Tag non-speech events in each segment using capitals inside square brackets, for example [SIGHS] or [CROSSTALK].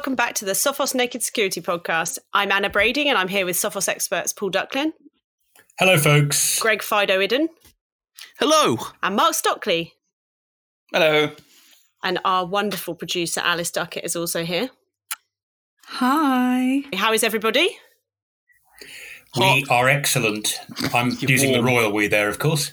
welcome back to the Sophos Naked Security Podcast. I'm Anna Brady and I'm here with Sophos experts Paul Ducklin. Hello, folks. Greg Fido Iddon. Hello. And Mark Stockley. Hello. And our wonderful producer Alice Duckett is also here. Hi. How is everybody? We are excellent. I'm You're using warm. the royal we there, of course.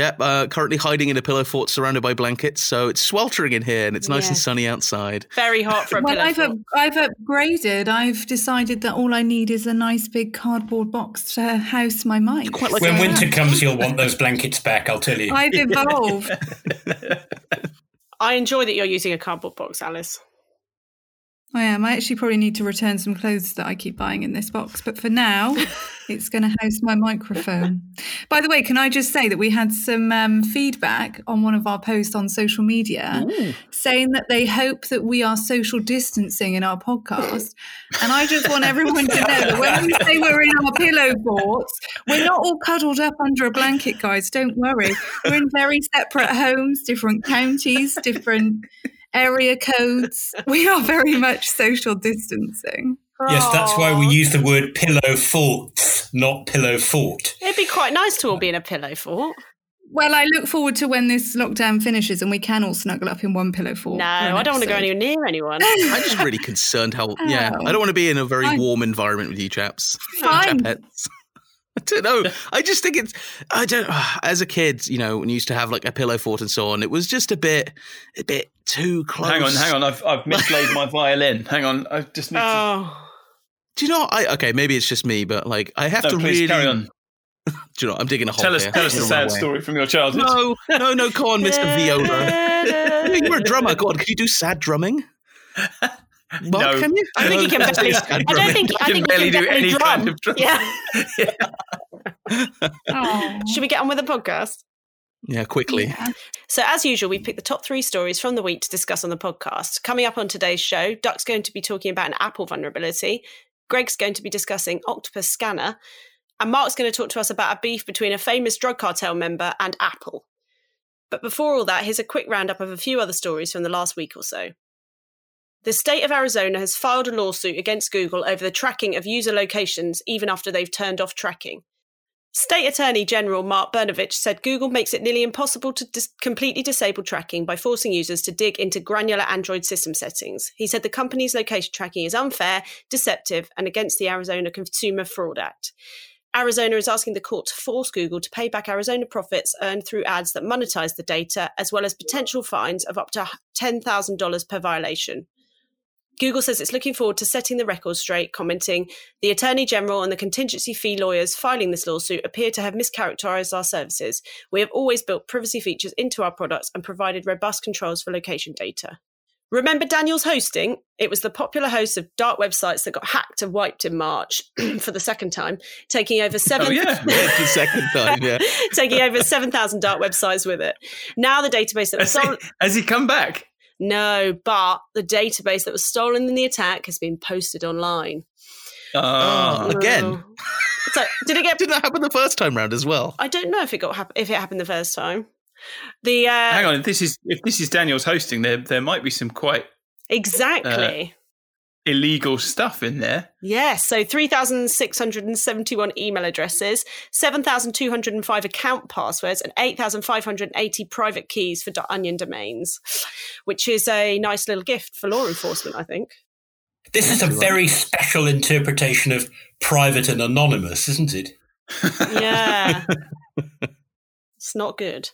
Yeah, uh, currently hiding in a pillow fort surrounded by blankets, so it's sweltering in here and it's nice and sunny outside. Very hot for a [LAUGHS] Well, pillow I've, fort. up, I've upgraded. I've decided that all I need is a nice big cardboard box to house my mic. Quite like when a- winter comes, you'll want those blankets back, I'll tell you. I've [LAUGHS] evolved. [LAUGHS] I enjoy that you're using a cardboard box, Alice. I am. I actually probably need to return some clothes that I keep buying in this box, but for now, [LAUGHS] it's going to house my microphone. By the way, can I just say that we had some um, feedback on one of our posts on social media saying that they hope that we are social distancing in our podcast. And I just want everyone to know that when we say we're in our pillow forts, we're not all cuddled up under a blanket, guys. Don't worry. We're in very separate homes, different counties, different area codes. [LAUGHS] We are very much social distancing. yes, that's why we use the word pillow forts, not pillow fort. It'd be quite nice to all be in a pillow fort. Well, I look forward to when this lockdown finishes and we can all snuggle up in one pillow fort. No, for I don't want to go anywhere near anyone. I'm just really concerned how. Yeah, Oh. I don't want to be in a very Fine. warm environment with you chaps. Fine. Chapettes. [LAUGHS] I don't know. I just think it's. I don't. [SIGHS] As a kid, you know, when you used to have like a pillow fort and so on, it was just a bit, a bit too close. Hang on, hang on. I've, I've mislaid my violin. Hang on. I just need to. Oh, Do you know? I okay. Maybe it's just me, but like I have No, to please really. carry on. [LAUGHS] Do you know? I'm digging a hole. Tell us, here. tell us a Get on sad story from your childhood. No, no, no. Go on, Mr. Viola. [LAUGHS] you were a drummer. Go on. Can you do sad drumming? [LAUGHS] Mark, No. can you? I think he can do barely. sad I don't think. I can think barely he can do any drum. kind of drum. Yeah. Oh. Should we get on with the podcast? Yeah, quickly. Yeah. So, as usual, we picked the top three stories from the week to discuss on the podcast. Coming up on today's show, Duck's going to be talking about an Apple vulnerability. Greg's going to be discussing Octopus Scanner. And Mark's going to talk to us about a beef between a famous drug cartel member and Apple. But before all that, here's a quick roundup of a few other stories from the last week or so. The state of Arizona has filed a lawsuit against Google over the tracking of user locations even after they've turned off tracking. State Attorney General Mark Brnovich said Google makes it nearly impossible to dis- completely disable tracking by forcing users to dig into granular Android system settings. He said the company's location tracking is unfair, deceptive, and against the Arizona Consumer Fraud Act. Arizona is asking the court to force Google to pay back Arizona profits earned through ads that monetize the data, as well as potential fines of up to $10,000 per violation. Google says it's looking forward to setting the record straight, commenting, The Attorney General and the contingency fee lawyers filing this lawsuit appear to have mischaracterized our services. We have always built privacy features into our products and provided robust controls for location data. Remember Daniel's hosting? It was the popular host of dark websites that got hacked and wiped in March [CLEARS THROAT] for the second time, taking over oh, seven. yeah. [LAUGHS] Yeah, the second time, yeah. [LAUGHS] taking over 7,000 dark websites with it. Now the database that Has he, has he come back? No, but the database that was stolen in the attack has been posted online. Ah. Ah, oh, Oh. Again? So did it get [LAUGHS] Did that happen the first time round as well? I don't know if it got hap- if it happened the first time. The uh, hang on. If this is if this is Daniel's hosting, there there might be some quite exactly. Uh, illegal stuff in there. Yes, so 3,671 email addresses, 7,205 account passwords, and 8,580 private keys for Onion domains, which is a nice little gift for law enforcement, I think. This is a very special interpretation of private and anonymous, isn't it? Yeah. [LAUGHS] It's not good.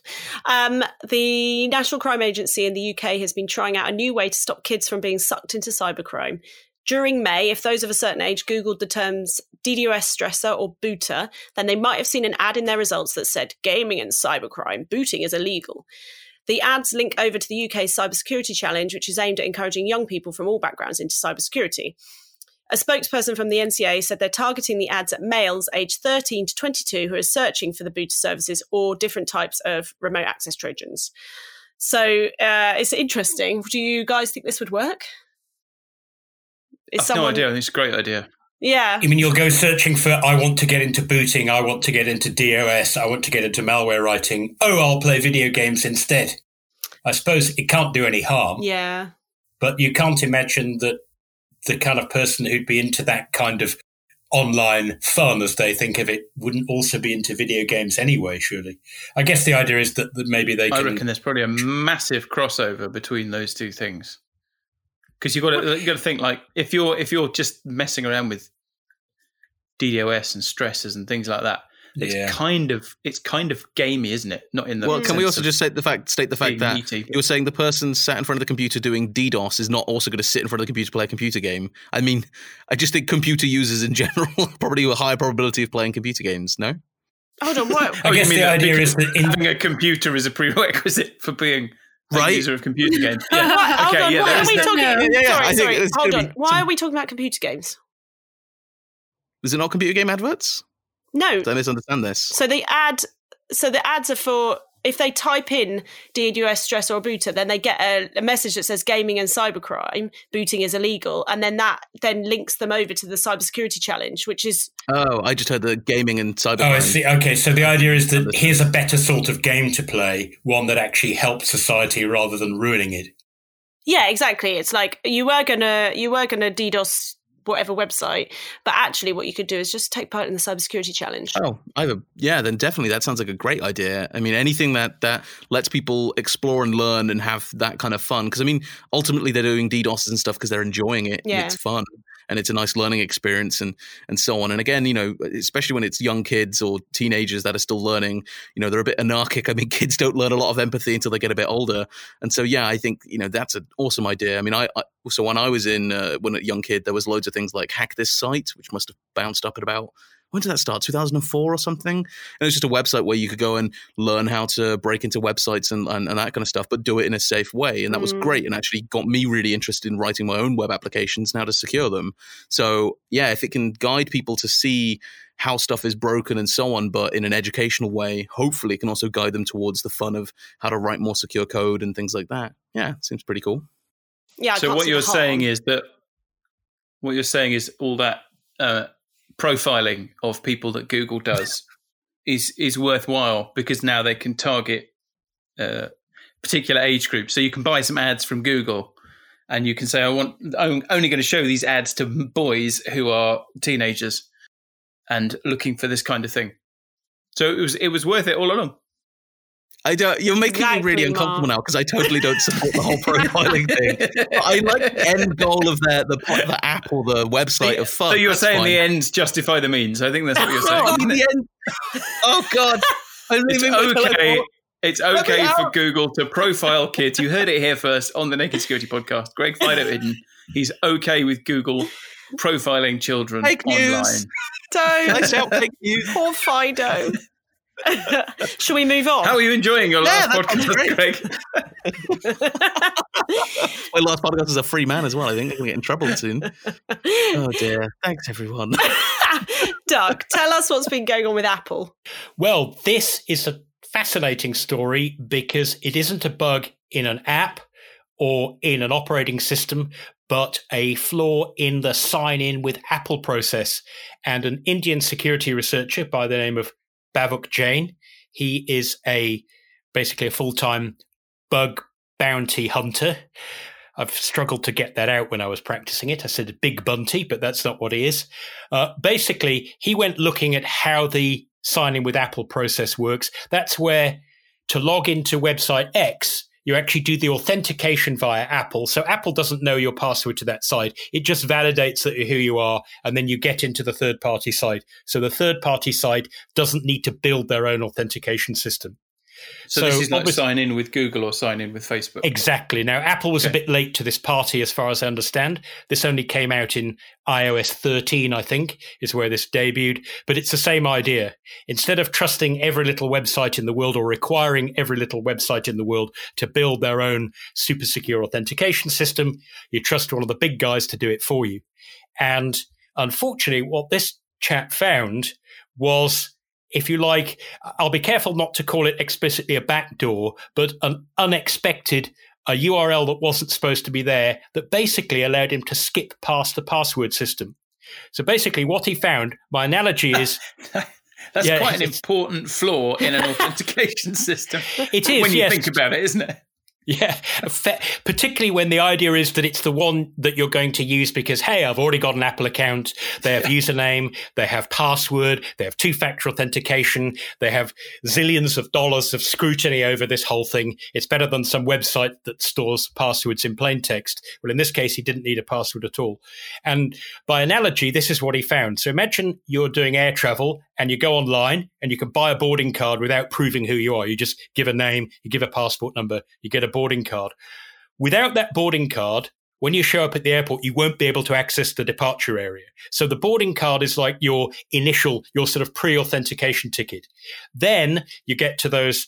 Um, the National Crime Agency in the UK has been trying out a new way to stop kids from being sucked into cybercrime. During May, if those of a certain age Googled the terms DDoS stressor or booter, then they might have seen an ad in their results that said gaming and cybercrime, booting is illegal. The ads link over to the UK Cybersecurity Challenge, which is aimed at encouraging young people from all backgrounds into cybersecurity. A spokesperson from the NCA said they're targeting the ads at males aged 13 to 22 who are searching for the booter services or different types of remote access Trojans. So uh, it's interesting. Do you guys think this would work? Is I've no idea. I think it's a great idea. Yeah. You mean you'll go searching for, I want to get into booting, I want to get into DOS, I want to get into malware writing. Oh, I'll play video games instead. I suppose it can't do any harm, Yeah. but you can't imagine that the kind of person who'd be into that kind of online fun, as they think of it, wouldn't also be into video games anyway. Surely, I guess the idea is that, that maybe they. I Can, reckon there's probably a massive crossover between those two things. Because you've got to you got to think like if you're if you're just messing around with DDoS and stressors and things like that, it's Yeah. kind of it's kind of gamey, isn't it? Not in the Well, can we also just state the fact state the fact that meaty. you're saying the person sat in front of the computer doing DDoS is not also going to sit in front of the computer to play a computer game? I mean, I just think computer users in [LAUGHS] general probably have a higher probability of playing computer games. No, Hold on, what? [LAUGHS] I Oh, guess mean the that idea is that in, having a computer is a prerequisite for being a Right. user of computer games. [LAUGHS] Yeah. hold okay, on, yeah, why are we that. talking? Yeah, yeah, yeah, sorry, I think sorry. Hold on. Why some- are we talking about computer games? is it not computer game adverts? No. Did I misunderstand this? So the ad, so the ads are for if they type in DDoS stressor booter, then they get a, a message that says gaming and cybercrime, booting is illegal, and then that then links them over to the cybersecurity challenge, which is Oh, I just heard the gaming and cyber. Oh, I see. Okay, so the idea is that here's a better sort of game to play, one that actually helps society rather than ruining it. yeah, exactly. It's like you were gonna you were gonna DDoS whatever website, but actually what you could do is just take part in the cybersecurity challenge. Oh, either yeah, then definitely that sounds like a great idea. I mean, anything that that lets people explore and learn and have that kind of fun. Because I mean, ultimately they're doing DDoS and stuff because they're enjoying it. and Yeah. it's fun and it's a nice learning experience and and so on. And again, you know, especially when it's young kids or teenagers that are still learning, you know, they're a bit anarchic. I mean, [LAUGHS] kids don't learn a lot of empathy until they get a bit older. And so, yeah, I think you know that's an awesome idea. I mean, I, I so when I was in uh, when a young kid, there was loads of things like hack this site, which must have bounced up at about when did that start? 2004 or something? And it was just a website where you could go and learn how to break into websites and, and, and that kind of stuff, but do it in a safe way. And that was Mm. great and actually got me really interested in writing my own web applications and how to secure them. So, yeah, if it can guide people to see how stuff is broken and so on, but in an educational way, hopefully it can also guide them towards the fun of how to write more secure code and things like that. Yeah, seems pretty cool. Yeah. So what you're saying is that what you're saying is all that uh, profiling of people that Google does [LAUGHS] is is worthwhile because now they can target uh, particular age groups. So you can buy some ads from Google, and you can say, "I want I'm only going to show these ads to boys who are teenagers and looking for this kind of thing." So it was it was worth it all along. I don't, you're making me really uncomfortable Mark. now because I totally don't support the whole [LAUGHS] profiling thing. But I like the end goal of the the, the app or the website of fun. So you're That's saying fine. the ends justify the means. I think that's what you're [LAUGHS] oh, saying. Oh, isn't it? the end. Oh God, [LAUGHS] I'm It's leaving my pillow okay. It's okay for out. Google to profile kids. You heard it here first on the Naked Security Podcast. Greg Fido Hidden. He's okay with Google profiling children Fake news. online. Don't. Can I shout fake news? Poor Fido. [LAUGHS] Shall we move on? How are you enjoying your last that sounds podcast, great. Greg? [LAUGHS] My last podcast is a free man as well. I think I'm gonna get in trouble soon. Oh dear. Thanks everyone. [LAUGHS] Duck, tell us what's been going on with Apple. Well, this is a fascinating story because it isn't a bug in an app or in an operating system, but a flaw in the sign in with Apple process. And an Indian security researcher by the name of Bhavuk Jain, he is a basically a full time bug bounty hunter. I've struggled to get that out when I was practicing it. I said big bunty, but that's not what he is. Uh, basically, he went looking at how the sign in with Apple process works. That's where to log into website X, you actually do the authentication via Apple. So Apple doesn't know your password to that site. It just validates that you're who you are, and then you get into the third party site. So the third party site doesn't need to build their own authentication system. So, So this is like sign in with Google or sign in with Facebook. Exactly. Now, Apple was a bit late to this party, as far as I understand. This only came out in iOS 13, I think, is where this debuted. But it's the same idea. Instead of trusting every little website in the world or requiring every little website in the world to build their own super secure authentication system, you trust one of the big guys to do it for you. And unfortunately, what this chap found was if you like, I'll be careful not to call it explicitly a backdoor, but an unexpected a URL that wasn't supposed to be there that basically allowed him to skip past the password system. So basically, what he found, my analogy is [LAUGHS] That's Yeah, quite an important flaw in an authentication [LAUGHS] system. it is when you yes, think about it, isn't it? Yeah, particularly when the idea is that it's the one that you're going to use because, hey, I've already got an Apple account. They have yeah. username, they have password, they have two factor authentication, they have zillions of dollars of scrutiny over this whole thing. It's better than some website that stores passwords in plain text. Well, in this case, he didn't need a password at all. And by analogy, this is what he found. So imagine you're doing air travel and you go online and you can buy a boarding card without proving who you are. You just give a name, you give a passport number, you get a boarding card. Without that boarding card, when you show up at the airport, you won't be able to access the departure area. So the boarding card is like your initial, your sort of pre-authentication ticket. Then you get to those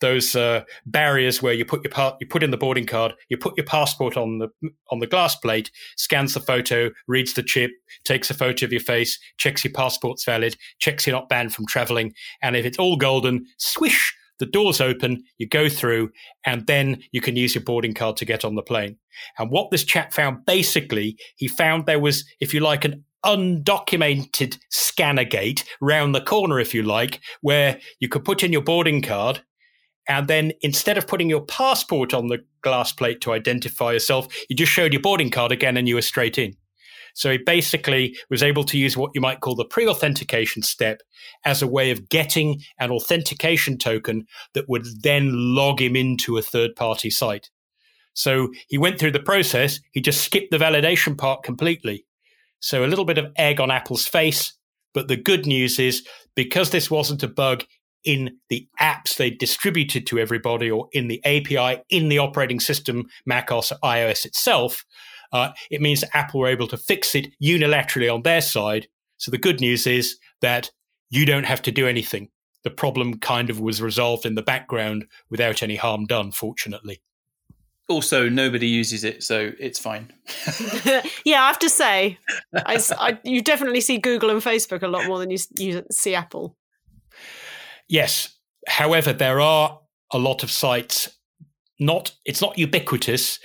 those uh, barriers where you put your part, you put in the boarding card, you put your passport on the on the glass plate, scans the photo, reads the chip, takes a photo of your face, checks your passport's valid, checks you're not banned from traveling, and if it's all golden, swish, the doors open, you go through, and then you can use your boarding card to get on the plane. And what this chap found basically, he found there was, if you like, an undocumented scanner gate round the corner, if you like, where you could put in your boarding card. And then instead of putting your passport on the glass plate to identify yourself, you just showed your boarding card again and you were straight in. So he basically was able to use what you might call the pre authentication step as a way of getting an authentication token that would then log him into a third party site. So he went through the process, he just skipped the validation part completely. So a little bit of egg on Apple's face. But the good news is because this wasn't a bug in the apps they distributed to everybody or in the API in the operating system, Mac OS, iOS itself, uh, it means that Apple were able to fix it unilaterally on their side. So the good news is that you don't have to do anything. The problem kind of was resolved in the background without any harm done, fortunately. Also, nobody uses it, so it's fine. [LAUGHS] [LAUGHS] yeah, I have to say, I, I, you definitely see Google and Facebook a lot more than you, you see Apple. Yes. However, there are a lot of sites not it's not ubiquitous,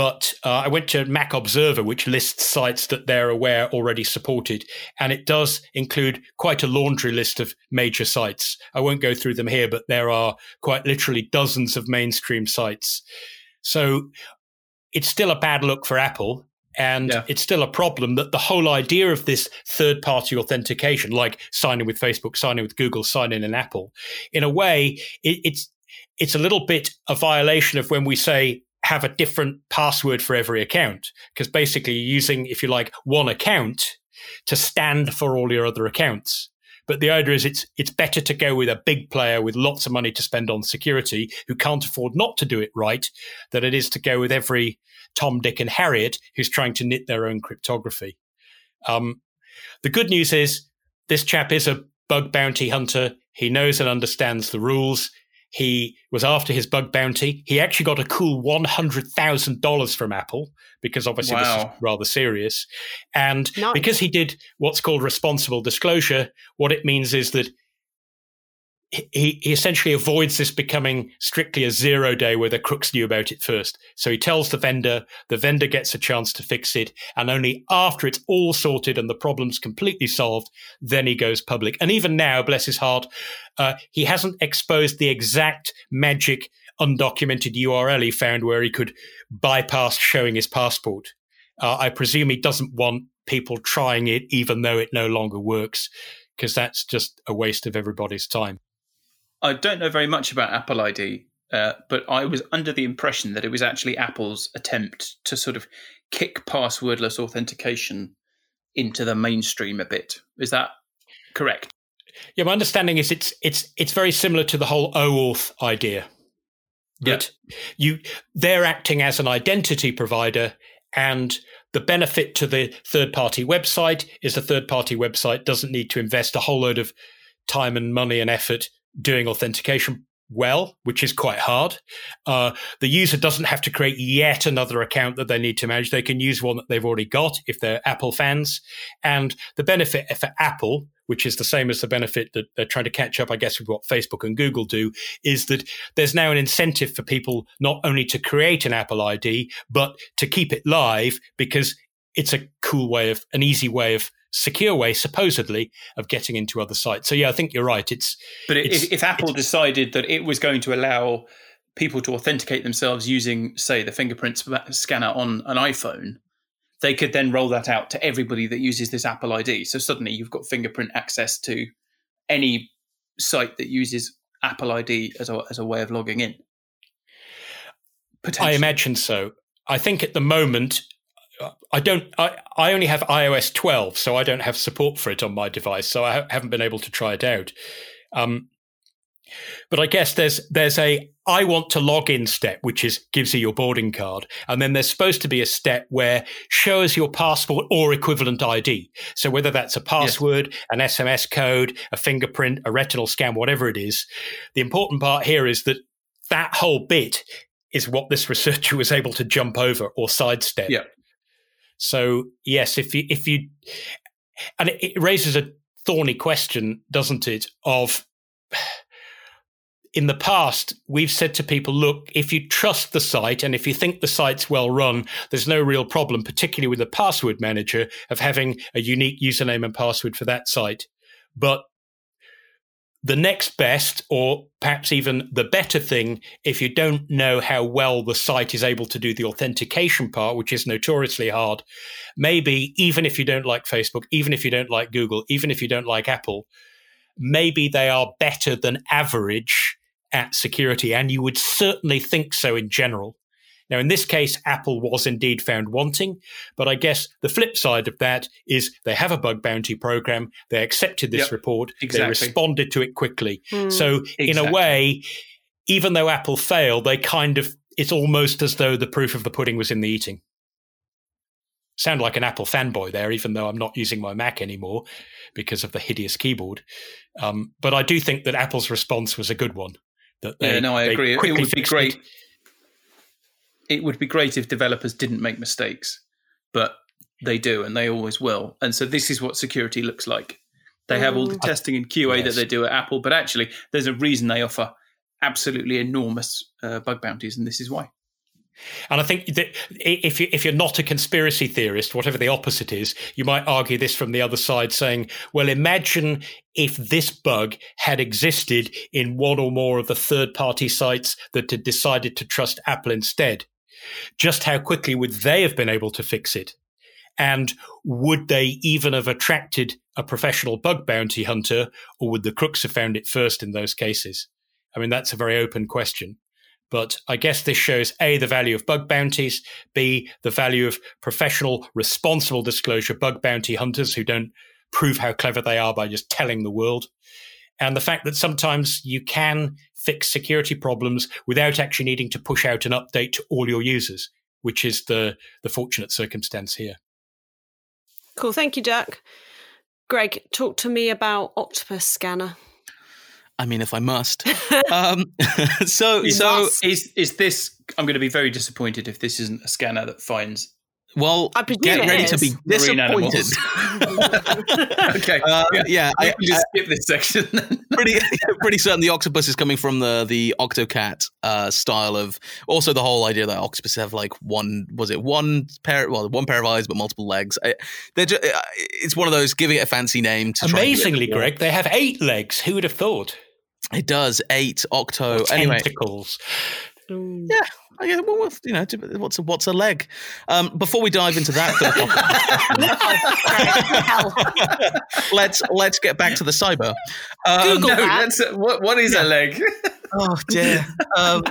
but uh, I went to Mac Observer, which lists sites that they're aware already supported, and it does include quite a laundry list of major sites. I won't go through them here, but there are quite literally dozens of mainstream sites. So it's still a bad look for Apple. And yeah. it's still a problem that the whole idea of this third party authentication, like signing with Facebook, signing with Google, signing in Apple, in a way, it, it's it's a little bit a violation of when we say have a different password for every account because basically you're using if you like one account to stand for all your other accounts but the idea is it's it's better to go with a big player with lots of money to spend on security who can't afford not to do it right than it is to go with every Tom, Dick, and Harriet who's trying to knit their own cryptography. Um, the good news is this chap is a bug bounty hunter. He knows and understands the rules. He was after his bug bounty. He actually got a cool $100,000 from Apple because obviously wow. this is rather serious. And nice. because he did what's called responsible disclosure, what it means is that he, he essentially avoids this becoming strictly a zero day where the crooks knew about it first. So he tells the vendor, the vendor gets a chance to fix it, and only after it's all sorted and the problem's completely solved, then he goes public. And even now, bless his heart, uh, he hasn't exposed the exact magic undocumented URL he found where he could bypass showing his passport. Uh, I presume he doesn't want people trying it, even though it no longer works, because that's just a waste of everybody's time. I don't know very much about Apple ID, uh, but I was under the impression that it was actually Apple's attempt to sort of kick passwordless authentication into the mainstream a bit. Is that correct? Yeah, my understanding is it's it's it's very similar to the whole OAuth idea. That yep. you they're acting as an identity provider and the benefit to the third party website is the third party website doesn't need to invest a whole load of time and money and effort doing authentication well, which is quite hard. Uh, the user doesn't have to create yet another account that they need to manage. They can use one that they've already got if they're Apple fans. And the benefit for Apple, which is the same as the benefit that they're trying to catch up, I guess, with what Facebook and Google do, is that there's now an incentive for people not only to create an Apple ID, but to keep it live because it's a cool way of, an easy way of secure way, supposedly, of getting into other sites. So yeah, I think you're right. It's but it's, if, if, Apple decided that it was going to allow people to authenticate themselves using, say, the fingerprint scanner on an iPhone, they could then roll that out to everybody that uses this Apple ID. So suddenly you've got fingerprint access to any site that uses Apple ID as a, as a way of logging in. I imagine so. I think at the moment, I don't. I, I only have iOS 12, so I don't have support for it on my device. So I ha- haven't been able to try it out. Um, but I guess there's there's a I want to log in step, which is gives you your boarding card, and then there's supposed to be a step where show us your passport or equivalent ID. So whether that's a password, yes. an SMS code, a fingerprint, a retinal scan, whatever it is, the important part here is that that whole bit is what this [LAUGHS] researcher was able to jump over or sidestep. Yeah. So yes, if you if you and it, it raises a thorny question, doesn't it? Of [SIGHS] in the past, we've said to people, look, if you trust the site and if you think the site's well run, there's no real problem, particularly with a password manager, of having a unique username and password for that site. But the next best, or perhaps even the better thing, if you don't know how well the site is able to do the authentication part, which is notoriously hard, maybe even if you don't like Facebook, even if you don't like Google, even if you don't like Apple, maybe they are better than average at security. And you would certainly think so in general. Now, in this case, Apple was indeed found wanting, but I guess the flip side of that is they have a bug bounty program. They accepted this yep, report. Exactly. They responded to it quickly. Mm, so, exactly. in a way, even though Apple failed, they kind of, it's almost as though the proof of the pudding was in the eating. Sound like an Apple fanboy there, even though I'm not using my Mac anymore because of the hideous keyboard. Um, but I do think that Apple's response was a good one. That they, yeah, no, I agree. It would be great. It it would be great if developers didn't make mistakes, but they do, and they always will. And so this is what security looks like. They have all the Mm. testing and QA Yes. that they do at Apple, but actually, there's a reason they offer absolutely enormous uh, bug bounties, and this is why. And I think that if you if you're not a conspiracy theorist, whatever the opposite is, you might argue this from the other side, saying, "Well, imagine if this bug had existed in one or more of the third-party sites that had decided to trust Apple instead. Just how quickly would they have been able to fix it? And would they even have attracted a professional bug bounty hunter, or would the crooks have found it first in those cases? I mean, that's a very open question." But I guess this shows A, the value of bug bounties, B, the value of professional, responsible disclosure bug bounty hunters who don't prove how clever they are by just telling the world. And the fact that sometimes you can fix security problems without actually needing to push out an update to all your users, which is the, the fortunate circumstance here. Cool. Thank you, Jack. Greg, talk to me about Octopus Scanner. I mean, if I must. [LAUGHS] um, [LAUGHS] so, You so must. Is is this? I'm going to be very disappointed if this isn't a scanner that finds. Well, I presume get ready is. to be disappointed. [LAUGHS] okay, Uh, yeah, yeah, I, we just skip this section. [LAUGHS] pretty pretty certain the octopus is coming from the the octocat uh, style of also the whole idea that octopus have like one was it one pair well one pair of eyes but multiple legs I, they're just, it's one of those giving it a fancy name to try Amazingly, Greg, they have eight legs. Who would have thought? it does eight octo Or anyway tentacles. Mm. yeah I guess, well, well, you know, what's a, what's a leg? Um, before we dive into that, philosophical- [LAUGHS] let's let's get back to the cyber. Um, Google no, that. what. What is a leg? Oh dear. Um,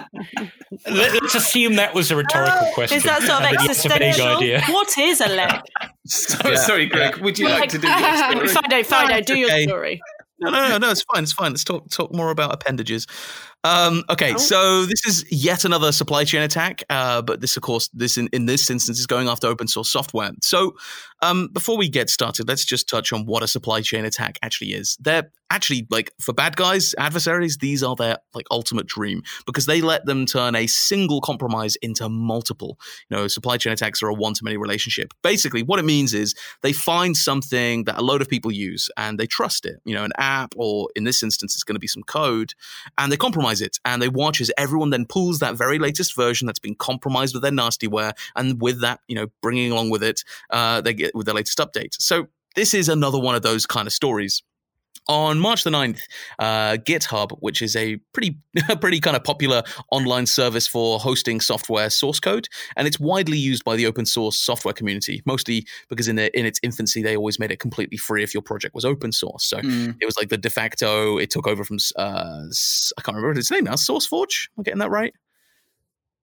Let, us assume that was a rhetorical question. Is that sort of and that it's a vague existential? idea. What is a leg? [LAUGHS] So, Yeah. Sorry, Greg. Would you like to do your [LAUGHS] story? Fido, Fido, do your okay. story. No, no, no, no. It's fine. It's fine. Let's talk talk more about appendages. Um, okay, Oh. so this is yet another supply chain attack, uh, but this, of course, this in, in this instance is going after open source software. So, um, before we get started, let's just touch on what a supply chain attack actually is. They're actually like for bad guys, adversaries. These are their like ultimate dream because they let them turn a single compromise into multiple. You know, supply chain attacks are a one to many relationship. Basically, what it means is they find something that a load of people use and they trust it. You know, an app, or in this instance, it's going to be some code, and they compromise it. And they watch as everyone then pulls that very latest version that's been compromised with their nastyware, and with that, you know, bringing along with it, uh, they get with their latest update. So this is another one of those kind of stories. On March the 9th, uh, GitHub, which is a pretty [LAUGHS] pretty kind of popular online service for hosting software source code, and it's widely used by the open source software community, mostly because in the, in its infancy they always made it completely free if your project was open source. So mm. it was like the de facto. It took over from uh, I can't remember its name now. SourceForge. Am I getting that right?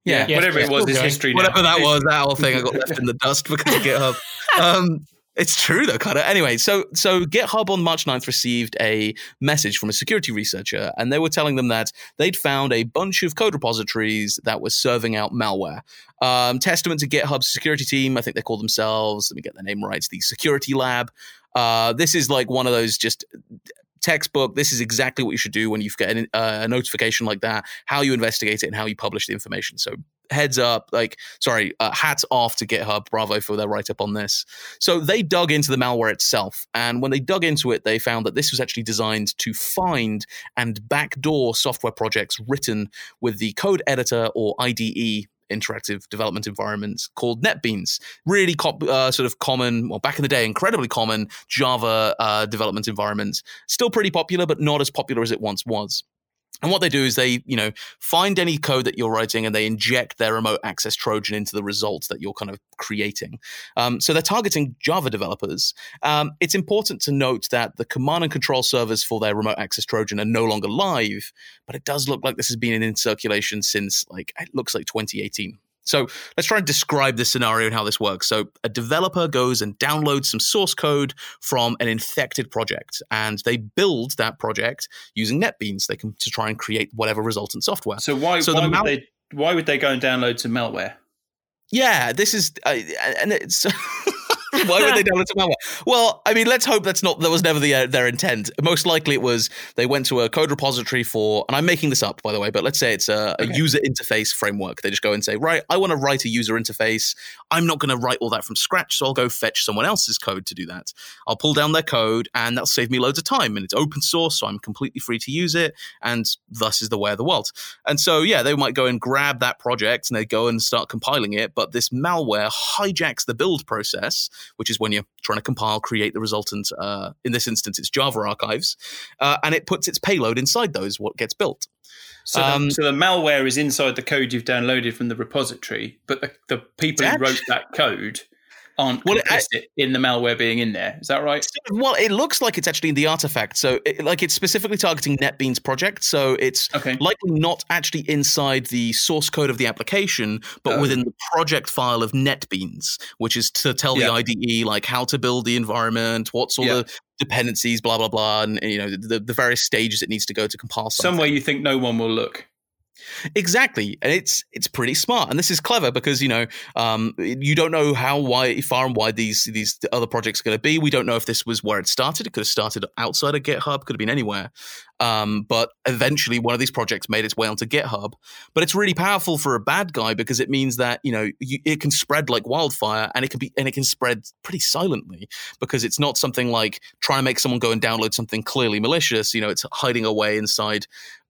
Yeah, yeah whatever it was, his history. Whatever that was, that whole thing I got left in the dust because of GitHub. [LAUGHS] Um, it's true though, kind of. Anyway, so so GitHub on March 9th received a message from a security researcher, and they were telling them that they'd found a bunch of code repositories that were serving out malware. Um, testament to GitHub's security team, I think they call themselves. Let me get their name right. the Security Lab. Uh, this is like one of those just textbook. This is exactly what you should do when you get an, uh, a notification like that. How you investigate it and how you publish the information. So heads up, like sorry, uh, hats off to GitHub. Bravo for their write up on this. So they dug into the malware itself, and when they dug into it, they found that this was actually designed to find and backdoor software projects written with the code editor or IDE interactive development environments called NetBeans. Really co- uh, sort of common, well, back in the day, incredibly common Java uh, development environment. Still pretty popular, but not as popular as it once was. And what they do is they, you know, find any code that you're writing and they inject their remote access Trojan into the results that you're kind of creating. Um, so they're targeting Java developers. Um, it's important to note that the command and control servers for their remote access Trojan are no longer live, but it does look like this has been in circulation since like it looks like 2018. So let's try and describe this scenario and how this works. So a developer goes and downloads some source code from an infected project, and they build that project using NetBeans. They can to try and create whatever resultant software. So why, so why the would they why would they go and download some malware? Yeah, this is uh, and it's. [LAUGHS] [LAUGHS] Why would they download some malware? Well, I mean, let's hope that's not that was never the, uh, their intent. Most likely, it was they went to a code repository for, and I'm making this up by the way, but let's say it's a, okay. a user interface framework. They just go and say, right, I want to write a user interface. I'm not going to write all that from scratch, so I'll go fetch someone else's code to do that. I'll pull down their code, and that'll save me loads of time. And it's open source, so I'm completely free to use it, and thus is the way of the world. And so, yeah, they might go and grab that project and they go and start compiling it, but this malware hijacks the build process which is when you're trying to compile, create the resultant. Uh, in this instance, it's Java archives, uh, and it puts its payload inside those. What gets built. So, um, the, so the malware is inside the code you've downloaded from the repository, but the, the people who wrote that code aren't well, it, in the malware being in there. Is that right? Well, it looks like it's actually in the artifact. So, it, like, it's specifically targeting NetBeans project. So, it's okay. likely not actually inside the source code of the application, but oh. within the project file of NetBeans, which is to tell yeah. the IDE like how to build the environment, what's all yeah. the dependencies, blah blah blah, and you know the, the various stages it needs to go to compile. Somewhere you think no one will look. Exactly, and it's it's pretty smart, and this is clever because you know um, you don't know how wide, far and wide these these other projects are going to be. We don't know if this was where it started. It could have started outside of GitHub, could have been anywhere. Um, but eventually, one of these projects made its way onto GitHub. But it's really powerful for a bad guy because it means that you know you, it can spread like wildfire, and it can be and it can spread pretty silently because it's not something like trying to make someone go and download something clearly malicious. You know, it's hiding away inside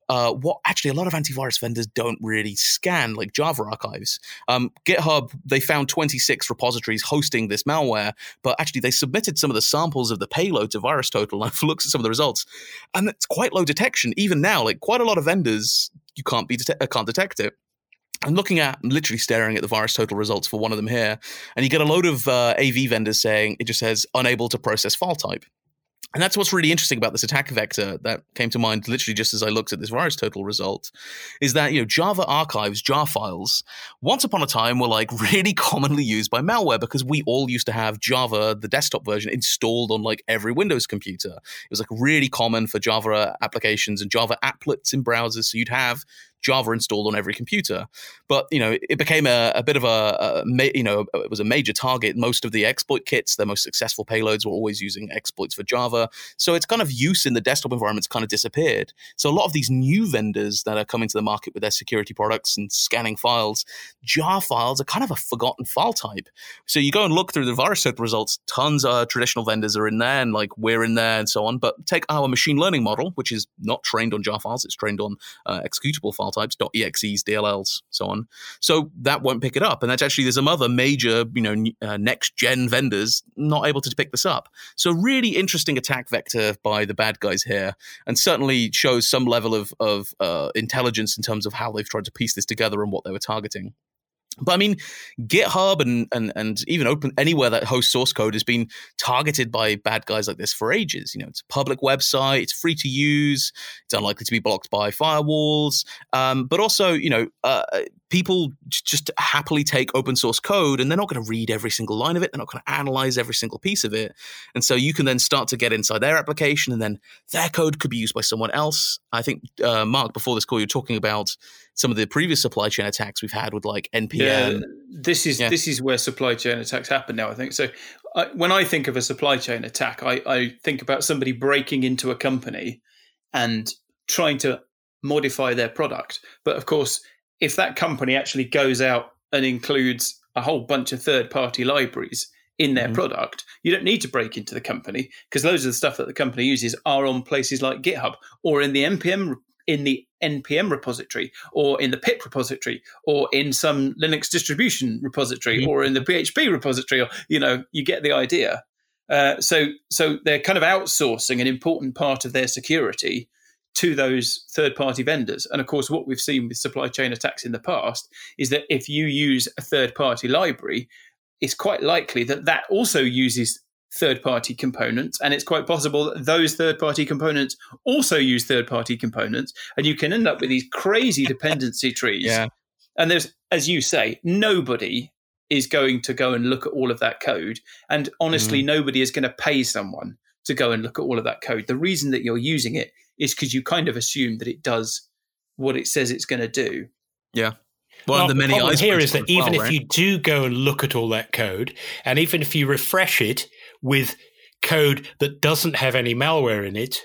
uh, what actually a lot of antivirus vendors don't really scan, like Java archives. Um, GitHub, they found 26 repositories hosting this malware, but actually they submitted some of the samples of the payload to VirusTotal. [LAUGHS] And I've looked at some of the results, and it's quite low detection. Even now, like quite a lot of vendors, you can't be uh, can't detect it. I'm looking at, I'm literally staring at the VirusTotal results for one of them here, and you get a load of uh, AV vendors saying it just says unable to process file type. And that's what's really interesting about this attack vector that came to mind literally just as I looked at this VirusTotal result is that, you know, Java archives, jar files, once upon a time were like really commonly used by malware because we all used to have Java, the desktop version, installed on like every Windows computer. It was like really common for Java applications and Java applets in browsers. So you'd have Java installed on every computer. But you know, it became a, a bit of a, a, you know it was a major target. Most of the exploit kits, the most successful payloads, were always using exploits for Java. So its kind of use in the desktop environments kind of disappeared. So a lot of these new vendors that are coming to the market with their security products and scanning files, jar files are kind of a forgotten file type. So you go and look through the VirusTotal results. Tons of traditional vendors are in there, and like we're in there, and so on. But take our machine learning model, which is not trained on jar files; it's trained on uh, executable file types, .exes, DLLs, so on. So that won't pick it up, and that's actually there's some other major, you know, uh, next gen vendors not able to pick this up. So really interesting attack vector by the bad guys here, and certainly shows some level of of uh, intelligence in terms of how they've tried to piece this together and what they were targeting. But I mean, GitHub and, and and even open anywhere that hosts source code has been targeted by bad guys like this for ages. You know, it's a public website, it's free to use, it's unlikely to be blocked by firewalls. Um, but also, you know, uh, people just happily take open source code and they're not going to read every single line of it. They're not going to analyze every single piece of it. And so you can then start to get inside their application and then their code could be used by someone else. I think, uh, Mark, before this call, you're talking about some of the previous supply chain attacks we've had with like NPM. Yeah, this is yeah. this is where supply chain attacks happen now. I think so. I, when I think of a supply chain attack, I, I think about somebody breaking into a company and trying to modify their product. But of course, if that company actually goes out and includes a whole bunch of third party libraries in their mm-hmm. product, you don't need to break into the company because loads of the stuff that the company uses are on places like GitHub or in the npm in the npm repository or in the pip repository or in some linux distribution repository mm-hmm. or in the php repository or you know you get the idea uh, so so they're kind of outsourcing an important part of their security to those third party vendors. And of course, what we've seen with supply chain attacks in the past is that if you use a third party library, it's quite likely that that also uses third party components. And it's quite possible that those third party components also use third party components. And you can end up with these crazy [LAUGHS] dependency trees. Yeah. And there's, as you say, nobody is going to go and look at all of that code. And honestly, mm. nobody is going to pay someone to go and look at all of that code. The reason that you're using it is because you kind of assume that it does what it says it's going to do. Yeah. One well, the, the problem here is that even well, if right? you do go and look at all that code, and even if you refresh it with code that doesn't have any malware in it,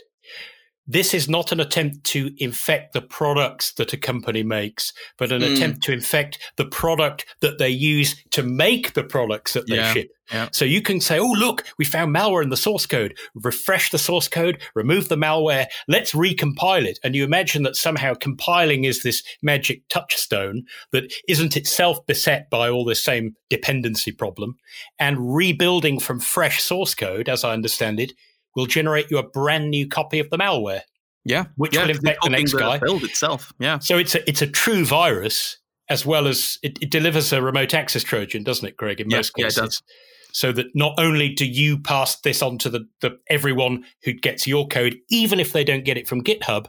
this is not an attempt to infect the products that a company makes, but an mm. attempt to infect the product that they use to make the products that they yeah. ship. Yeah. So you can say, oh, look, we found malware in the source code. Refresh the source code, remove the malware, let's recompile it. And you imagine that somehow compiling is this magic touchstone that isn't itself beset by all this same dependency problem. And rebuilding from fresh source code, as I understand it, will generate you a brand new copy of the malware. Yeah, which yeah, will infect the next guy. Build itself. Yeah. So it's a it's a true virus as well as it, it delivers a remote access Trojan, doesn't it, Greg? In yeah, most cases. Yeah, it does. So that not only do you pass this on to the, the everyone who gets your code, even if they don't get it from GitHub,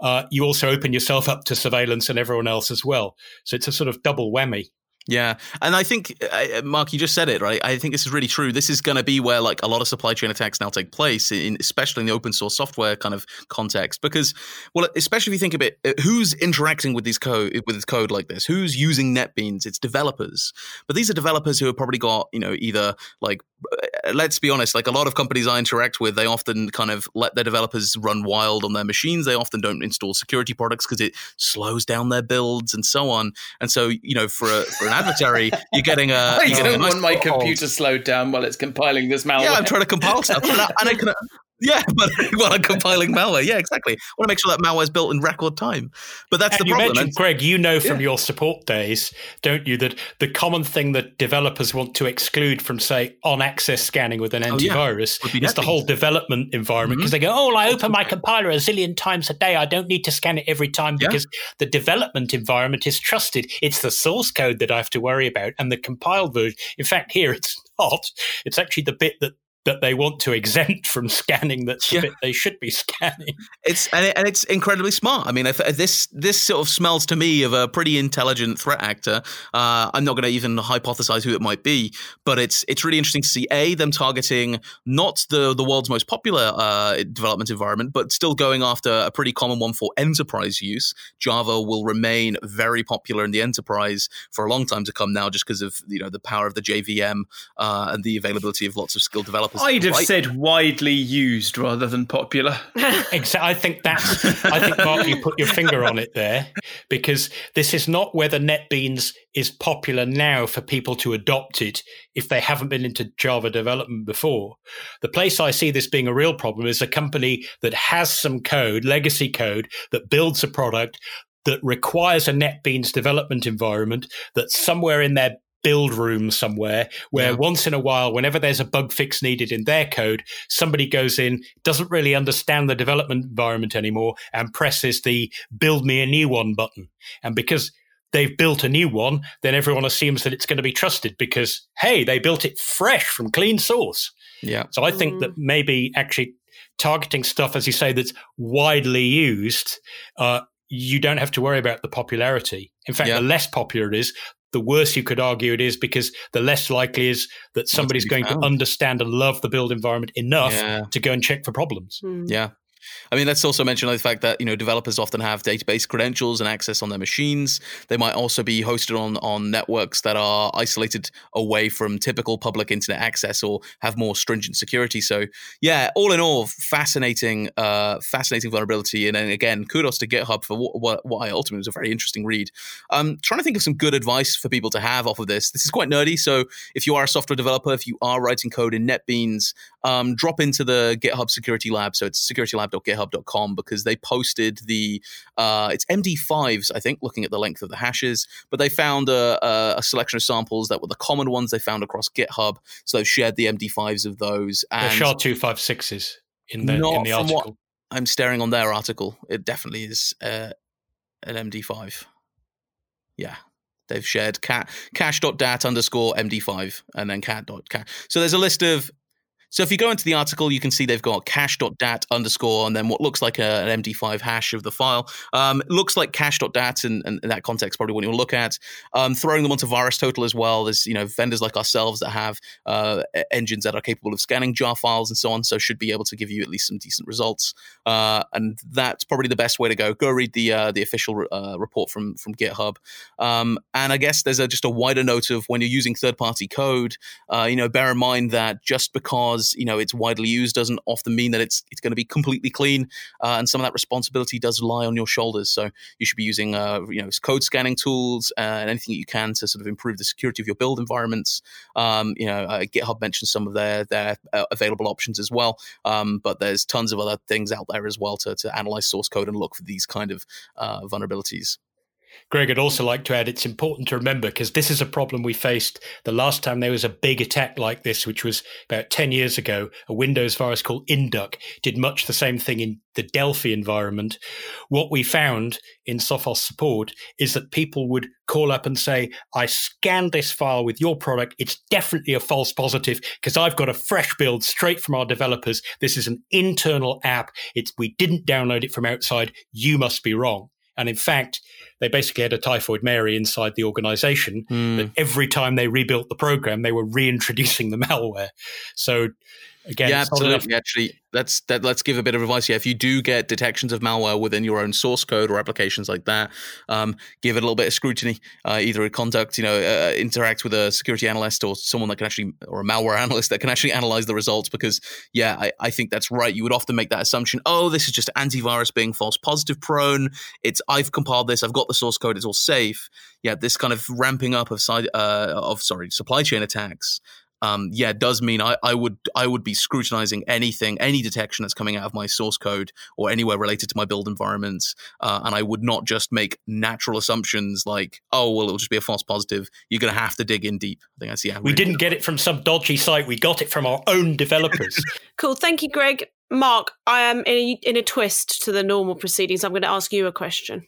uh, you also open yourself up to surveillance and everyone else as well. So it's a sort of double whammy. Yeah, and I think uh, Mark, you just said it right. I think this is really true. This is going to be where like a lot of supply chain attacks now take place, in, especially in the open source software kind of context. Because, well, especially if you think it, uh, who's interacting with these code with code like this? Who's using NetBeans? It's developers, but these are developers who have probably got you know either like uh, let's be honest, like a lot of companies I interact with, they often kind of let their developers run wild on their machines. They often don't install security products because it slows down their builds and so on. And so, you know, for a, for an adversary, you're getting a. [LAUGHS] I you don't nice want my computer slowed down while it's compiling this malware. Yeah, I'm trying to compile stuff, [LAUGHS] and I, and I can yeah, [LAUGHS] but while I'm compiling malware, yeah, exactly. I want to make sure that malware is built in record time. But that's and the you problem. Mentioned, Greg, you know from yeah. your support days, don't you, that the common thing that developers want to exclude from, say, on-access scanning with an antivirus oh, yeah. is the whole development environment because mm-hmm. they go, "Oh, well, I open my compiler a zillion times a day. I don't need to scan it every time because yeah. the development environment is trusted. It's the source code that I have to worry about, and the compiled version. In fact, here it's not. It's actually the bit that that they want to exempt from scanning that's the yeah. bit they should be scanning. It's and, it, and it's incredibly smart. I mean, if, if this this sort of smells to me of a pretty intelligent threat actor. Uh, I'm not going to even hypothesize who it might be, but it's it's really interesting to see a them targeting not the the world's most popular uh, development environment, but still going after a pretty common one for enterprise use. Java will remain very popular in the enterprise for a long time to come now, just because of you know the power of the JVM uh, and the availability of lots of skilled developers I'd have right? said widely used rather than popular. [LAUGHS] exactly. I think that's. I think Mark, you put your finger on it there because this is not whether NetBeans is popular now for people to adopt it if they haven't been into Java development before. The place I see this being a real problem is a company that has some code, legacy code, that builds a product that requires a NetBeans development environment that's somewhere in their build room somewhere where yeah. once in a while, whenever there's a bug fix needed in their code, somebody goes in, doesn't really understand the development environment anymore, and presses the build me a new one button. And because they've built a new one, then everyone assumes that it's going to be trusted because, hey, they built it fresh from clean source. Yeah. So I think mm. that maybe actually targeting stuff, as you say, that's widely used, uh, you don't have to worry about the popularity. In fact, yeah. the less popular it is, the worse you could argue it is because the less likely is that somebody's going found. to understand and love the build environment enough yeah. to go and check for problems. Mm. Yeah. I mean, let's also mention the fact that you know developers often have database credentials and access on their machines. They might also be hosted on on networks that are isolated away from typical public internet access or have more stringent security. So, yeah, all in all, fascinating, uh, fascinating vulnerability. And, then again, kudos to GitHub for what, what, what I ultimately was a very interesting read. I'm trying to think of some good advice for people to have off of this. This is quite nerdy. So, if you are a software developer, if you are writing code in NetBeans, um, drop into the GitHub Security Lab. So it's securitylab.github.com because they posted the uh, it's MD5s, I think, looking at the length of the hashes. But they found a, a, selection of samples that were the common ones they found across GitHub. So they've shared the MD5s of those. And the SHA-256s in the in the article. I'm staring on their article. It definitely is uh, an MD5. Yeah, they've shared cat cache.dat underscore md5 and then cat.cat. So there's a list of so if you go into the article, you can see they've got cache.dat underscore and then what looks like a, an MD5 hash of the file. Um, looks like cache.dat, and, and in that context, probably what you'll look at. Um, throwing them onto VirusTotal as well. There's you know vendors like ourselves that have uh, engines that are capable of scanning jar files and so on, so should be able to give you at least some decent results. Uh, and that's probably the best way to go. Go read the uh, the official uh, report from from GitHub. Um, and I guess there's a, just a wider note of when you're using third party code, uh, you know, bear in mind that just because because you know it's widely used doesn't often mean that it's it's going to be completely clean, uh, and some of that responsibility does lie on your shoulders. So you should be using uh, you know code scanning tools uh, and anything that you can to sort of improve the security of your build environments. Um, you know, uh, GitHub mentions some of their their uh, available options as well, um, but there's tons of other things out there as well to to analyze source code and look for these kind of vulnerabilities. Greg, I'd also like to add it's important to remember because this is a problem we faced the last time there was a big attack like this, which was about 10 years ago. A Windows virus called Induc did much the same thing in the Delphi environment. What we found in Sophos support is that people would call up and say, I scanned this file with your product. It's definitely a false positive because I've got a fresh build straight from our developers. This is an internal app. It's, we didn't download it from outside. You must be wrong. And in fact, they basically had a typhoid Mary inside the organization mm. that every time they rebuilt the program, they were reintroducing the malware. So again, yeah, absolutely. Actually, let's that, let's give a bit of advice. Yeah, if you do get detections of malware within your own source code or applications like that, um, give it a little bit of scrutiny. Uh, either a conduct, you know, uh, interact with a security analyst or someone that can actually, or a malware [LAUGHS] analyst that can actually analyze the results. Because yeah, I, I think that's right. You would often make that assumption. Oh, this is just antivirus being false positive prone. It's I've compiled this. I've got the source code. It's all safe. Yeah, this kind of ramping up of side uh, of sorry supply chain attacks um, yeah, does mean I, I would I would be scrutinizing anything, any detection that's coming out of my source code or anywhere related to my build environments, uh, and I would not just make natural assumptions like, oh well, it'll just be a false positive. You're going to have to dig in deep. I think I see. how we didn't get it from some dodgy site. We got it from our own developers. [LAUGHS] cool. Thank you, Greg. Mark, I am in a, in a twist to the normal proceedings. I'm going to ask you a question.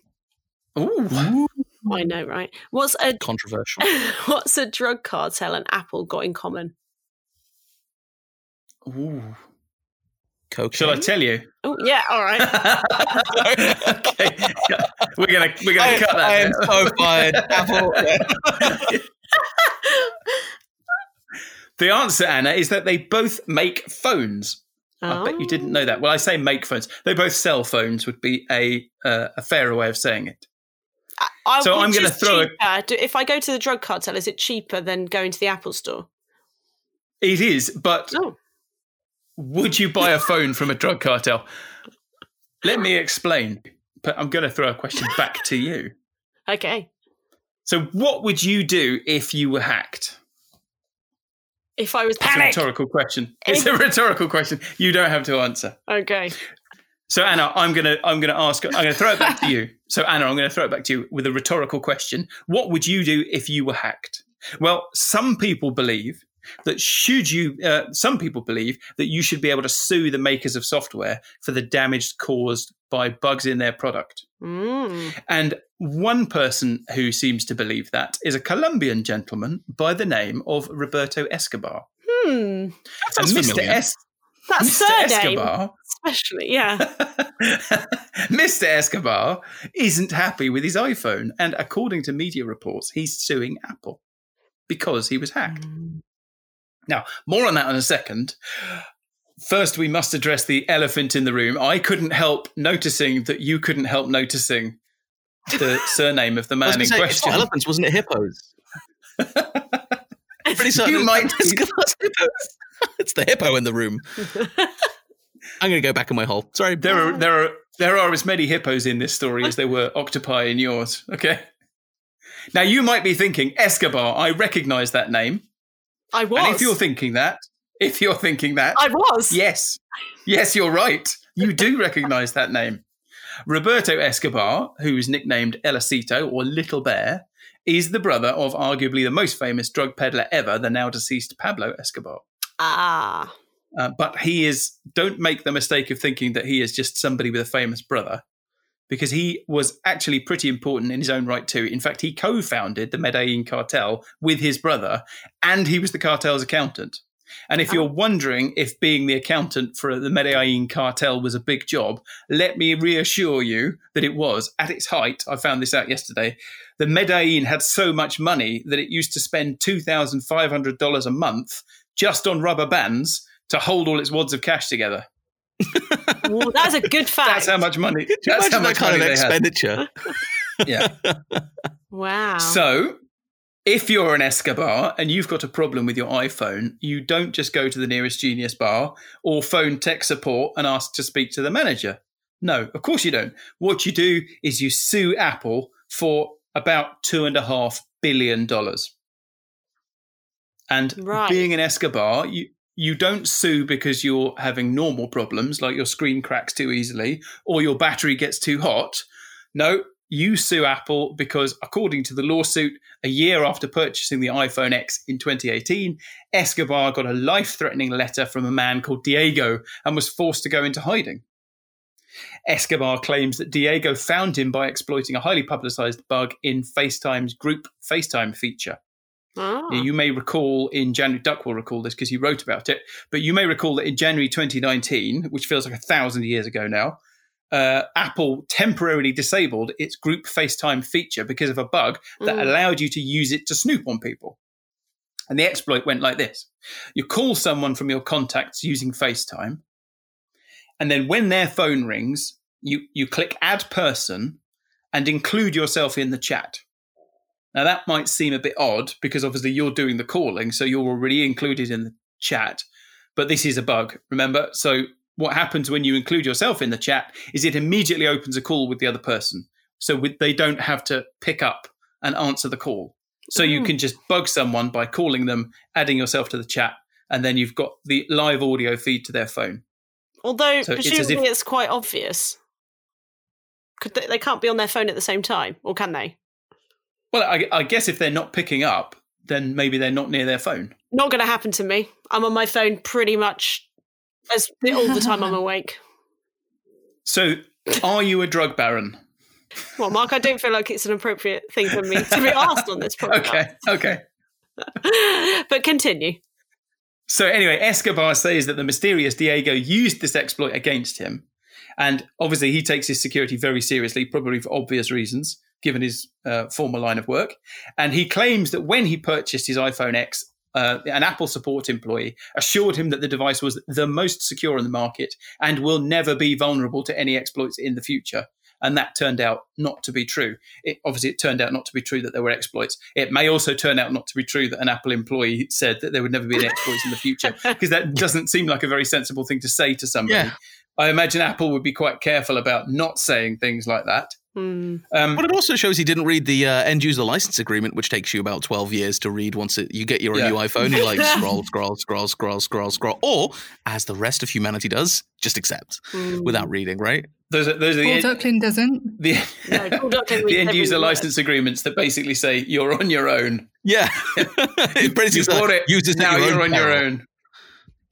Ooh. I know, right? What's a controversial? [LAUGHS] what's a drug cartel and Apple got in common? Ooh. Cocaine? Shall I tell you? Oh yeah, all right. [LAUGHS] okay, [LAUGHS] we're gonna we're gonna I, cut that. I am so fired. Apple. the answer, Anna, is that they both make phones. Oh. I bet you didn't know that. Well, I say make phones. They both sell phones. Would be a uh, a fairer way of saying it. I, so I'm going to throw. A... If I go to the drug cartel, is it cheaper than going to the Apple store? It is, but oh. would you buy a phone from a drug cartel? Let me explain. But I'm going to throw a question back to you. [LAUGHS] Okay. So, what would you do if you were hacked? If I was panic. It's a rhetorical question. It's a [LAUGHS] rhetorical question. You don't have to answer. Okay. So Anna, I'm gonna I'm gonna ask I'm gonna throw it back to you. So Anna, I'm gonna throw it back to you with a rhetorical question. What would you do if you were hacked? Well, some people believe that should you uh, some people believe that you should be able to sue the makers of software for the damage caused by bugs in their product. Mm. And one person who seems to believe that is a Colombian gentleman by the name of Roberto Escobar. Hmm. sounds and Mr. familiar. Es- That Mr. surname, Escobar, especially, yeah. [LAUGHS] Mr. Escobar isn't happy with his iPhone, and according to media reports, he's suing Apple because he was hacked. Mm. Now, more on that in a second. First, we must address the elephant in the room. I couldn't help noticing that you couldn't help noticing the [LAUGHS] surname of the I was man in say, it's question. not elephants, wasn't it? Hippos. [LAUGHS] Pretty certain You it's- might- it's hippos. it's the hippo in the room. [LAUGHS] I'm going to go back in my hole. Sorry. There are there are there are as many hippos in this story as there were octopi in yours. Okay. Now you might be thinking Escobar. I recognise that name. I was. And if you're thinking that, if you're thinking that, I was. yes, yes, you're right. You do recognise that name. Roberto Escobar, who is nicknamed El Elacito or Little Bear, is the brother of arguably the most famous drug peddler ever, the now deceased Pablo Escobar. Ah. Uh, but he is, don't make the mistake of thinking that he is just somebody with a famous brother, because he was actually pretty important in his own right, too. In fact, he co founded the Medellin cartel with his brother, and he was the cartel's accountant. And if ah. you're wondering if being the accountant for the Medellin cartel was a big job, let me reassure you that it was. At its height, I found this out yesterday, the Medellin had so much money that it used to spend $2,500 a month just on rubber bands to hold all its wads of cash together. Well, that's a good [LAUGHS] fact. That's how much money. That's how much that kind money of expenditure? Yeah. [LAUGHS] Wow. So, if you're an Escobar and you've got a problem with your iPhone, you don't just go to the nearest Genius bar or phone tech support and ask to speak to the manager. No, of course you don't. What you do is you sue Apple for about two and a half billion dollars. And Right. being an Escobar, you you don't sue because you're having normal problems like your screen cracks too easily or your battery gets too hot. No, you sue Apple because, according to the lawsuit, a year after purchasing the iPhone X in 2018, Escobar got a life threatening letter from a man called Diego and was forced to go into hiding. Escobar claims that Diego found him by exploiting a highly publicized bug in FaceTime's group FaceTime feature. Ah. You may recall in January, Duck will recall this because he wrote about it, but you may recall that in January 2019, which feels like a thousand years ago now, uh, Apple temporarily disabled its group FaceTime feature because of a bug that Mm. allowed you to use it to snoop on people. And the exploit went like this you call someone from your contacts using FaceTime, and then when their phone rings, you, you click add person and include yourself in the chat. Now, that might seem a bit odd because obviously you're doing the calling, so you're already included in the chat. But this is a bug, remember? So, what happens when you include yourself in the chat is it immediately opens a call with the other person. So, with, they don't have to pick up and answer the call. So, you Mm. can just bug someone by calling them, adding yourself to the chat, and then you've got the live audio feed to their phone. Although So it's if- it's quite obvious. Could they, they can't be on their phone at the same time, or can they? Well, I, I guess if they're not picking up, then maybe they're not near their phone. Not going to happen to me. I'm on my phone pretty much as all the time I'm [LAUGHS] awake. So, are you a drug baron? Well, Mark, I don't feel like it's an appropriate thing for me to be [LAUGHS] asked on this podcast. Okay, okay. [LAUGHS] but continue. So anyway, Escobar says that the mysterious Diego used this exploit against him, and obviously he takes his security very seriously, probably for obvious reasons, given his uh, former line of work. And he claims that when he purchased his iPhone X, uh, an Apple support employee assured him that the device was the most secure in the market and will never be vulnerable to any exploits in the future. And that turned out not to be true. It, obviously, it turned out not to be true that there were exploits. It may also turn out not to be true that an Apple employee said that there would never be any exploits in the future, [LAUGHS] because that doesn't seem like a very sensible thing to say to somebody. Yeah. I imagine Apple would be quite careful about not saying things like that. Hmm. Um, But it also shows he didn't read the uh, end user license agreement, which takes you about 12 years to read once it, you get your Yeah. new iPhone. You like [LAUGHS] scroll, scroll, scroll, scroll, scroll, scroll. Or, as the rest of humanity does, just accept Hmm. without reading, right? those are those are Paul the, Ducklin doesn't. the, No, Paul [LAUGHS] the end user license agreements that basically say you're on your own. Yeah. [LAUGHS] it basically You says, bought it. use this now your you're own on your own.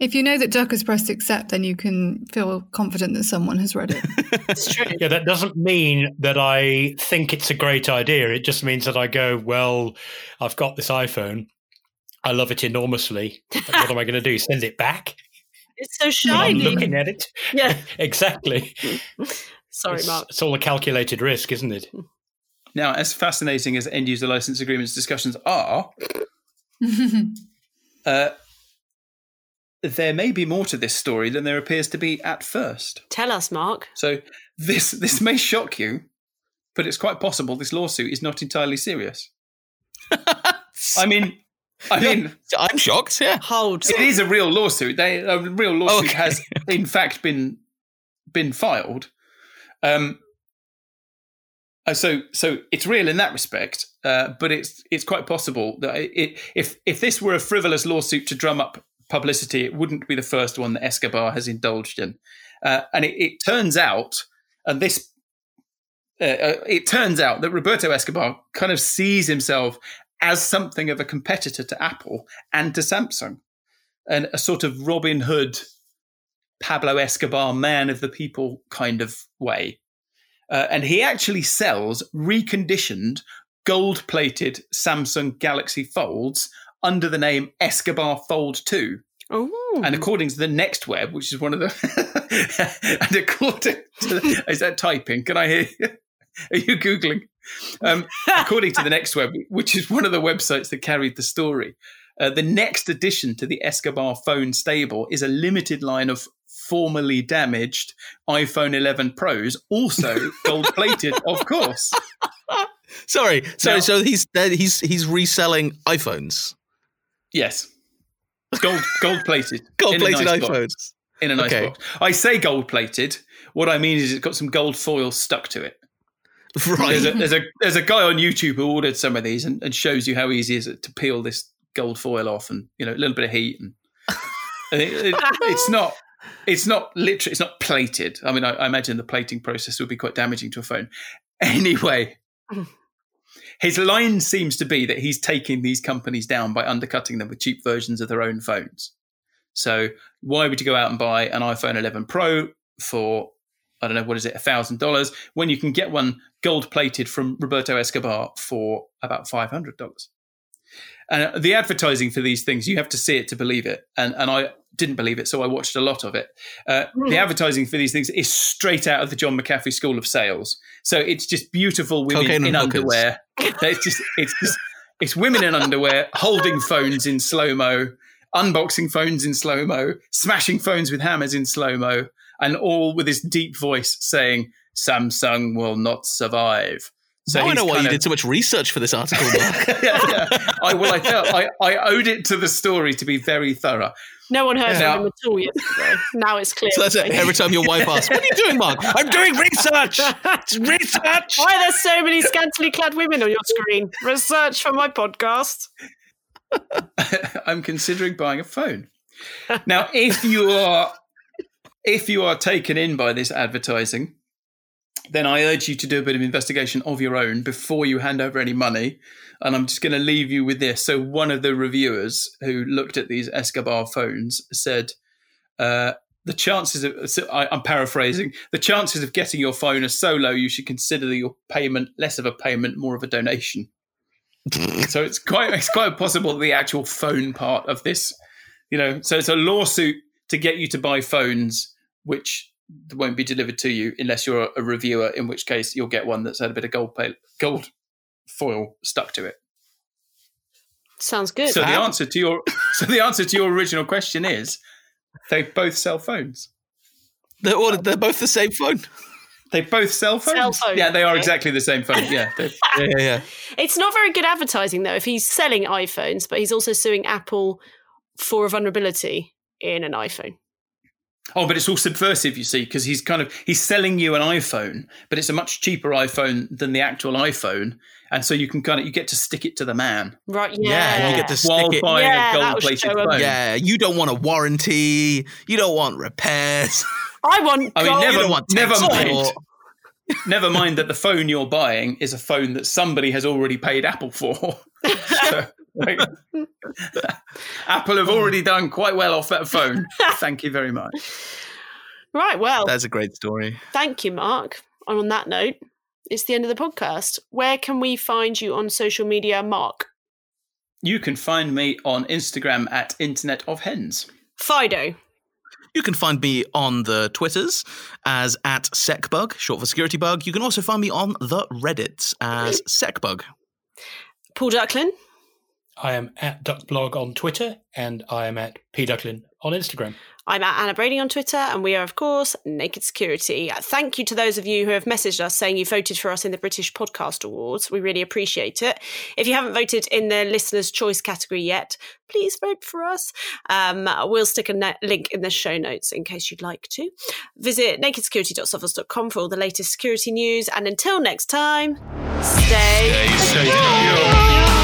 If you know that Duck has pressed accept, then you can feel confident that someone has read it. [LAUGHS] It's true. Yeah, that doesn't mean that I think it's a great idea. It just means that I go, well, I've got this iPhone. I love it enormously. what am I going to do? Send it back? It's so When I'm shiny. looking at it. [LAUGHS] Yeah. [LAUGHS] exactly. Sorry, it's, Mark. it's all a calculated risk, isn't it? Now, as fascinating as end user license agreements discussions are, uh, there may be more to this story than there appears to be at first. Tell us, Mark. So this this may shock you, but it's quite possible this lawsuit is not entirely serious. [LAUGHS] I mean, I mean, I'm shocked. Yeah. Hold. it is a real lawsuit. They a real lawsuit Okay. has in fact been been filed. Um, uh, so so it's real in that respect, uh, but it's it's quite possible that it, it if if this were a frivolous lawsuit to drum up publicity, it wouldn't be the first one that Escobar has indulged in. Uh, and it, it turns out, and this uh, uh, it turns out that Roberto Escobar kind of sees himself as something of a competitor to Apple and to Samsung, and a sort of Robin Hood, Pablo Escobar, man of the people kind of way. Uh, and he actually sells reconditioned, gold plated Samsung Galaxy Folds under the name Escobar Fold 2. Oh. And according to the Next Web, which is one of the, [LAUGHS] and according to, the, is that typing? Can I hear? Are you googling? Um, according to the Next Web, which is one of the websites that carried the story, uh, the next addition to the Escobar phone stable is a limited line of formerly damaged iPhone 11 Pros, also [LAUGHS] gold plated, of course. Sorry. Sorry. Now- so he's he's he's reselling iPhones, Yes, gold gold plated, [LAUGHS] gold plated nice box. iPhones. in a nice Okay. box. I say gold plated. What I mean is it's got some gold foil stuck to it. [LAUGHS] Right. There's a there's a there's a guy on YouTube who ordered some of these and, and shows you how easy it is to peel this gold foil off and you know a little bit of heat and, and it, it, it's not it's not literally it's not plated. I mean I, I imagine the plating process would be quite damaging to a phone. [LAUGHS] Anyway, his line seems to be that he's taking these companies down by undercutting them with cheap versions of their own phones. So why would you go out and buy an iPhone 11 Pro for I don't know what is it, thousand dollars when you can get one gold plated from Roberto Escobar for about five hundred dollars. And uh, the advertising for these things, you have to see it to believe it. And and I didn't believe it, so I watched a lot of it. Uh, the advertising for these things is straight out of the John McAfee School of Sales. So it's just beautiful women Cocaine in underwear. It's just it's just it's women in underwear holding phones in slow mo, unboxing phones in slow mo, smashing phones with hammers in slow mo, and all with this deep voice saying, "Samsung will not survive." Now I he's know why you of- did so much research for this article. Mark. [LAUGHS] yeah, yeah. I, well, I felt I, I owed it to the story to be very thorough. No one heard Yeah. from him at all yesterday. Now it's clear. so that's it. Every time your wife asks, "What are you doing, Mark?" I'm doing research. It's research. Why are there so many scantily clad women on your screen? Research for my podcast. [LAUGHS] I'm considering buying a phone. Now, if you are if you are taken in by this advertising, then I urge you to do a bit of investigation of your own before you hand over any money. And I'm just going to leave you with this. So, one of the reviewers who looked at these Escobar phones said, uh, the chances of, so I, I'm paraphrasing, the chances of getting your phone are so low, you should consider your payment less of a payment, more of a donation. [LAUGHS] so it's quite it's quite possible that the actual phone part of this, you know, so it's a lawsuit to get you to buy phones which won't be delivered to you unless you're a reviewer, in which case you'll get one that's had a bit of gold pa- gold foil stuck to it. Sounds good. So the answer to your [LAUGHS] so the answer to your original question is they both sell phones. They're, all, they're both the same phone. They both sell phones. Sell phones, yeah, they are okay. exactly the same phone. Yeah, [LAUGHS] Yeah, yeah, yeah. It's not very good advertising though if he's selling iPhones, but he's also suing Apple for a vulnerability in an iPhone. Oh, but it's all subversive, you see, because he's kind of he's selling you an iPhone, but it's a much cheaper iPhone than the actual iPhone, and so you can kind of you get to stick it to the man Right. Yeah. Yeah, and you get to stick while it. buying Yeah, a that gold was plated phone. Yeah, you don't want a warranty. You don't want repairs. I want. I mean, gold. never- want never mind. [LAUGHS] Never mind that the phone you're buying is a phone that somebody has already paid Apple for. [LAUGHS] So, like, [LAUGHS] Apple have already mm. done quite well off that phone. [LAUGHS] Thank you very much. Right. Well, That's a great story. thank you, Mark. And on that note, it's the end of the podcast. Where can we find you on social media, Mark? You can find me on Instagram at Internet of Hens. Fido. You can find me on the Twitters as at SecBug, short for security bug. You can also find me on the Reddits as SecBug. Paul Ducklin. I am at DuckBlog on Twitter and I am at pducklin on Instagram. I'm at Anna Brady on Twitter, and we are, of course, Naked Security. Thank you to those of you who have messaged us saying you voted for us in the British Podcast Awards. We really appreciate it. If you haven't voted in the Listener's Choice category yet, please vote for us. Um, we'll stick a ne- link in the show notes in case you'd like to. Visit nakedsecurity.sophos.com for all the latest security news, and until next time, stay, Stay secure. secure.